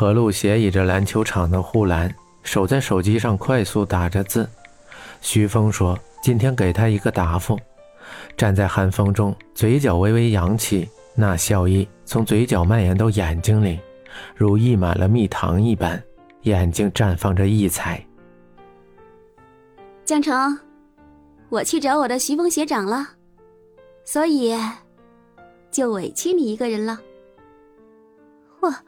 何璐斜倚着篮球场的护栏，手在手机上快速打着字。徐峰说：“今天给他一个答复。”站在寒风中，嘴角微微扬起，那笑意从嘴角蔓延到眼睛里，如溢满了蜜糖一般，眼睛绽放着异彩。江城，我去找我的徐峰学长了，所以就委屈你一个人了。哇，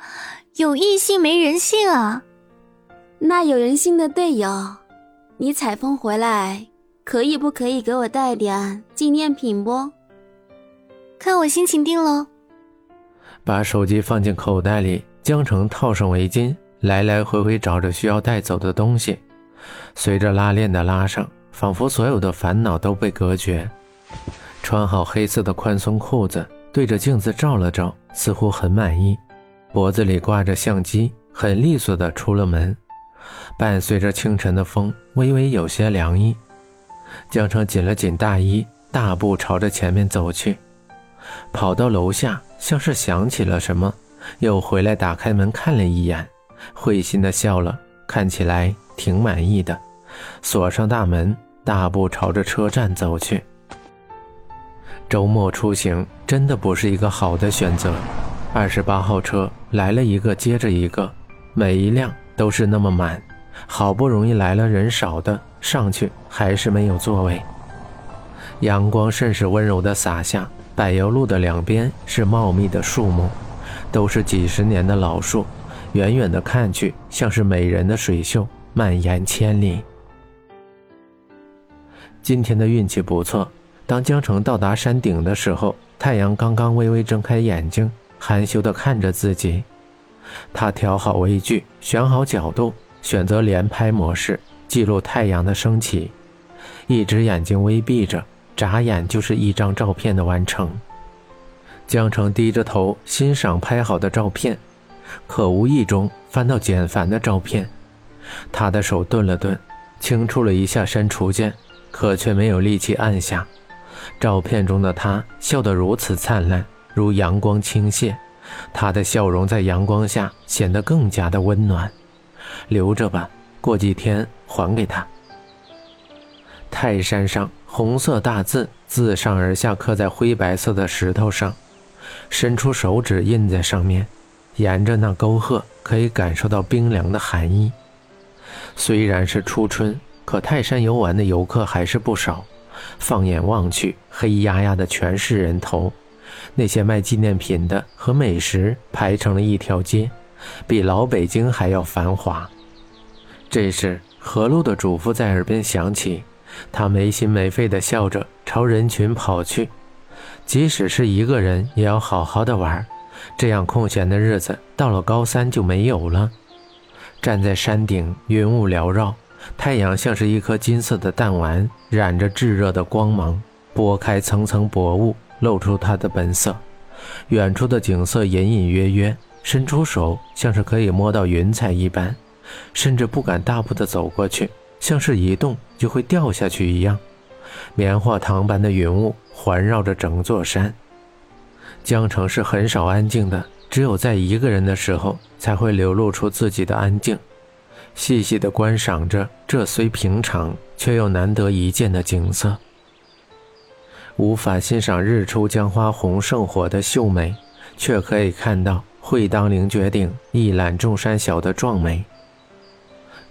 有异性没人性啊！那有人性的队友，你采风回来。可以不可以给我带点纪念品不？看我心情定喽。把手机放进口袋里，江城套上围巾，来来回回找着需要带走的东西。随着拉链的拉上，仿佛所有的烦恼都被隔绝。穿好黑色的宽松裤子，对着镜子照了照，似乎很满意。脖子里挂着相机，很利索的出了门。伴随着清晨的风，微微有些凉意。江城紧了紧大衣，大步朝着前面走去。跑到楼下，像是想起了什么，又回来打开门看了一眼，会心的笑了，看起来挺满意的。锁上大门，大步朝着车站走去。周末出行真的不是一个好的选择。二十八号车来了一个接着一个，每一辆都是那么满。好不容易来了人少的，上去还是没有座位。阳光甚是温柔的洒下，柏油路的两边是茂密的树木，都是几十年的老树，远远的看去像是美人的水袖，蔓延千里。今天的运气不错，当江城到达山顶的时候，太阳刚刚微微睁开眼睛，含羞地看着自己。他调好微距，选好角度。选择连拍模式，记录太阳的升起，一只眼睛微闭着，眨眼就是一张照片的完成。江城低着头欣赏拍好的照片，可无意中翻到简凡的照片，他的手顿了顿，轻触了一下删除键，可却没有力气按下。照片中的他笑得如此灿烂，如阳光倾泻，他的笑容在阳光下显得更加的温暖。留着吧，过几天还给他。泰山上红色大字自上而下刻在灰白色的石头上，伸出手指印在上面，沿着那沟壑可以感受到冰凉的寒意。虽然是初春，可泰山游玩的游客还是不少。放眼望去，黑压压的全是人头，那些卖纪念品的和美食排成了一条街。比老北京还要繁华。这时，何璐的嘱咐在耳边响起，他没心没肺地笑着朝人群跑去。即使是一个人，也要好好的玩，这样空闲的日子到了高三就没有了。站在山顶，云雾缭绕，太阳像是一颗金色的弹丸，染着炙热的光芒，拨开层层薄雾，露出他的本色。远处的景色隐隐约约。伸出手，像是可以摸到云彩一般，甚至不敢大步的走过去，像是一动就会掉下去一样。棉花糖般的云雾环绕着整座山。江城是很少安静的，只有在一个人的时候，才会流露出自己的安静，细细的观赏着这虽平常却又难得一见的景色。无法欣赏日出江花红胜火的秀美，却可以看到。会当凌绝顶，一览众山小的壮美。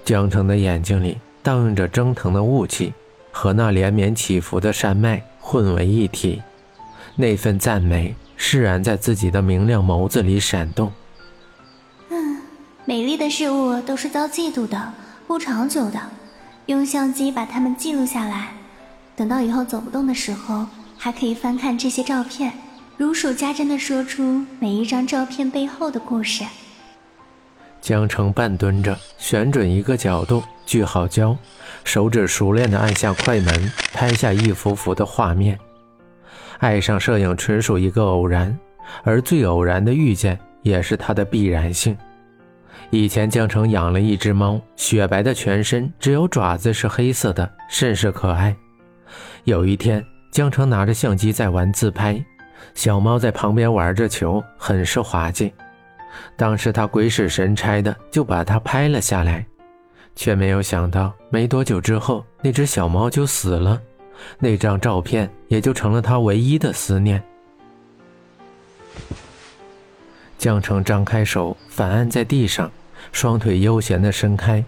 江城的眼睛里荡漾着蒸腾的雾气，和那连绵起伏的山脉混为一体，那份赞美释然在自己的明亮眸子里闪动。嗯，美丽的事物都是遭嫉妒的，不长久的。用相机把它们记录下来，等到以后走不动的时候，还可以翻看这些照片。如数家珍地说出每一张照片背后的故事。江城半蹲着，选准一个角度，聚好焦，手指熟练地按下快门，拍下一幅幅的画面。爱上摄影纯属一个偶然，而最偶然的遇见也是它的必然性。以前江城养了一只猫，雪白的全身，只有爪子是黑色的，甚是可爱。有一天，江城拿着相机在玩自拍。小猫在旁边玩着球，很是滑稽。当时他鬼使神差的就把它拍了下来，却没有想到没多久之后，那只小猫就死了，那张照片也就成了他唯一的思念。江城张开手，反按在地上，双腿悠闲的伸开，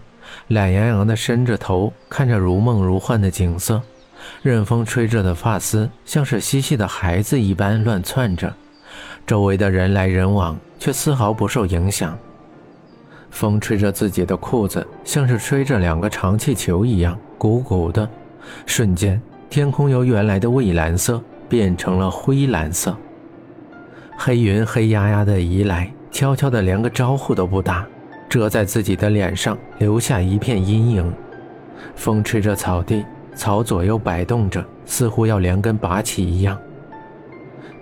懒洋洋的伸着头，看着如梦如幻的景色。任风吹着的发丝像是嬉戏的孩子一般乱窜着，周围的人来人往却丝毫不受影响。风吹着自己的裤子，像是吹着两个长气球一样鼓鼓的。瞬间，天空由原来的蔚蓝色变成了灰蓝色。黑云黑压压的移来，悄悄的连个招呼都不打，遮在自己的脸上，留下一片阴影。风吹着草地，草左右摆动着，似乎要连根拔起一样。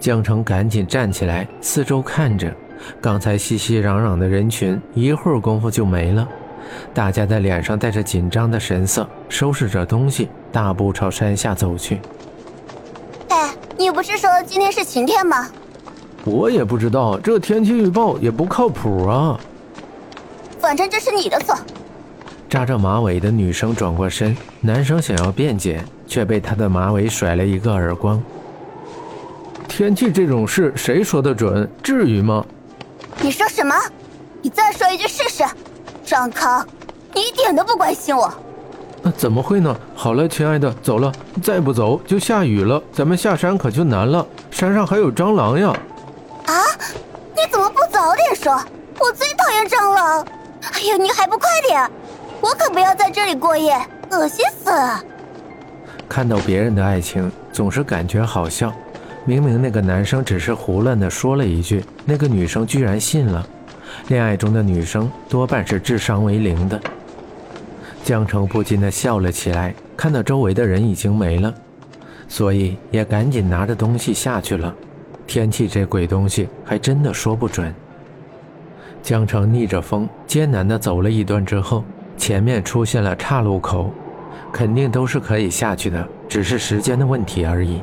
江城赶紧站起来，四周看着，刚才熙熙攘攘的人群，一会儿功夫就没了。大家的脸上带着紧张的神色，收拾着东西，大步朝山下走去。哎，你不是说今天是晴天吗？我也不知道，这天气预报也不靠谱啊。反正这是你的错。扎着马尾的女生转过身，男生想要辩解，却被她的马尾甩了一个耳光。天气这种事，谁说的准？至于吗？你说什么？你再说一句试试。张康，你一点都不关心我。那怎么会呢？好了，亲爱的，走了。再不走就下雨了，咱们下山可就难了。山上还有蟑螂呀。啊！你怎么不早点说？我最讨厌蟑螂！哎呀，你还不快点！我可不要在这里过夜，恶心死了！看到别人的爱情，总是感觉好笑。明明那个男生只是胡乱的说了一句，那个女生居然信了。恋爱中的女生多半是智商为零的。江城不禁的笑了起来，看到周围的人已经没了，所以也赶紧拿着东西下去了。天气这鬼东西还真的说不准。江城逆着风艰难的走了一段之后，前面出现了岔路口，肯定都是可以下去的，只是时间的问题而已。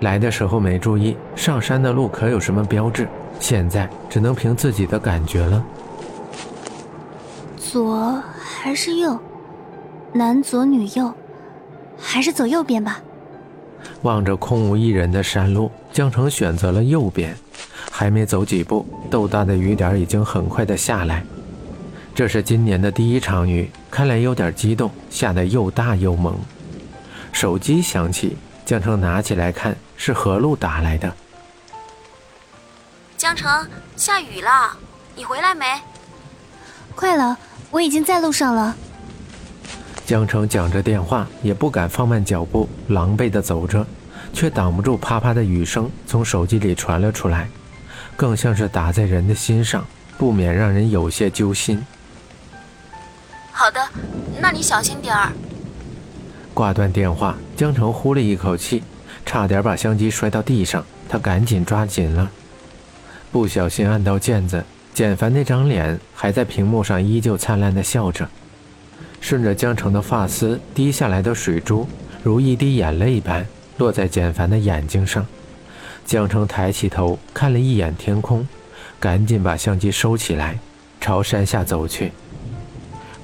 来的时候没注意上山的路可有什么标志，现在只能凭自己的感觉了。左还是右？男左女右，还是走右边吧。望着空无一人的山路，江城选择了右边。还没走几步，豆大的雨点已经很快的下来。这是今年的第一场雨，看来有点激动，下得又大又猛。手机响起，江城拿起来看，是何璐打来的。江城，下雨了，你回来没？快了，我已经在路上了。江城讲着电话，也不敢放慢脚步，狼狈地走着，却挡不住啪啪的雨声从手机里传了出来，更像是打在人的心上，不免让人有些揪心。好的，那你小心点儿。挂断电话，江城呼了一口气，差点把相机摔到地上，他赶紧抓紧了，不小心按到键子，简凡那张脸还在屏幕上依旧灿烂的笑着。顺着江城的发丝滴下来的水珠，如一滴眼泪般落在简凡的眼睛上。江城抬起头看了一眼天空，赶紧把相机收起来，朝山下走去。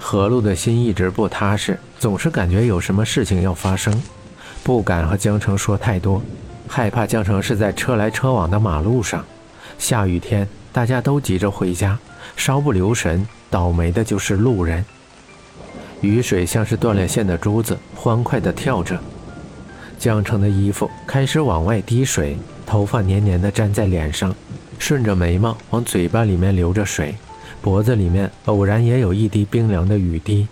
何璐的心一直不踏实，总是感觉有什么事情要发生，不敢和江城说太多，害怕江城是在车来车往的马路上。下雨天，大家都急着回家，稍不留神，倒霉的就是路人。雨水像是断了线的珠子，欢快地跳着。江城的衣服开始往外滴水，头发黏黏地粘在脸上，顺着眉毛往嘴巴里面流着水，脖子里面偶然也有一滴冰凉的雨滴。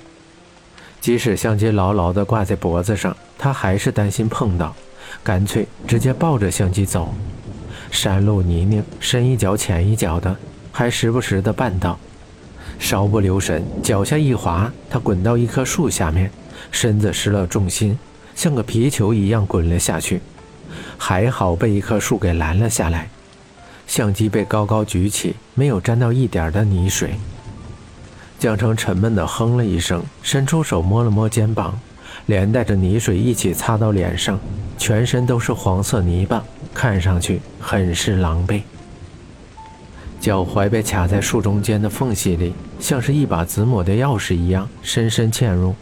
即使相机牢牢地挂在脖子上，他还是担心碰到，干脆直接抱着相机走。山路泥泞，深一脚浅一脚的，还时不时的绊倒。稍不留神，脚下一滑，他滚到一棵树下面，身子失了重心，像个皮球一样滚了下去。还好被一棵树给拦了下来，相机被高高举起，没有沾到一点的泥水。江城沉闷地哼了一声，伸出手摸了摸肩膀，连带着泥水一起擦到脸上，全身都是黄色泥巴，看上去很是狼狈。脚踝被卡在树中间的缝隙里，像是一把子母的钥匙一样深深嵌入。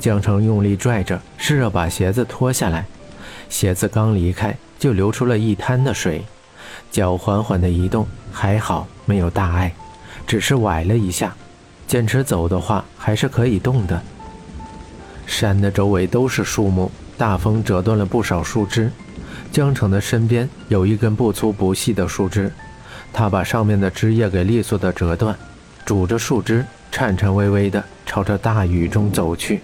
江城用力拽着，试着把鞋子脱下来，鞋子刚离开，就流出了一滩的水。脚缓缓的移动，还好没有大碍，只是崴了一下。坚持走的话，还是可以动的。山的周围都是树木，大风折断了不少树枝。江城的身边有一根不粗不细的树枝，他把上面的枝叶给利索的折断，拄着树枝，颤颤巍巍地朝着大雨中走去。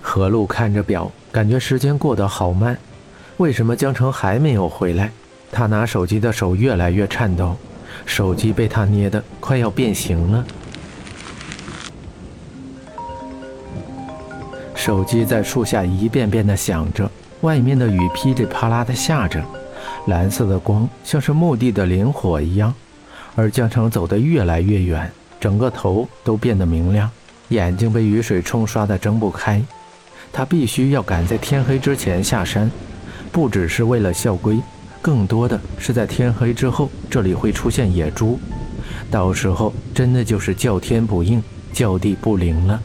何璐看着表，感觉时间过得好慢。为什么江城还没有回来？他拿手机的手越来越颤抖，手机被他捏得快要变形了。手机在树下一遍遍地响着，外面的雨噼里啪啦地下着，蓝色的光像是墓地的灵火一样。而江城走得越来越远，整个头都变得明亮，眼睛被雨水冲刷得睁不开。他必须要赶在天黑之前下山，不只是为了校规，更多的是在天黑之后这里会出现野猪，到时候真的就是叫天不应，叫地不灵了。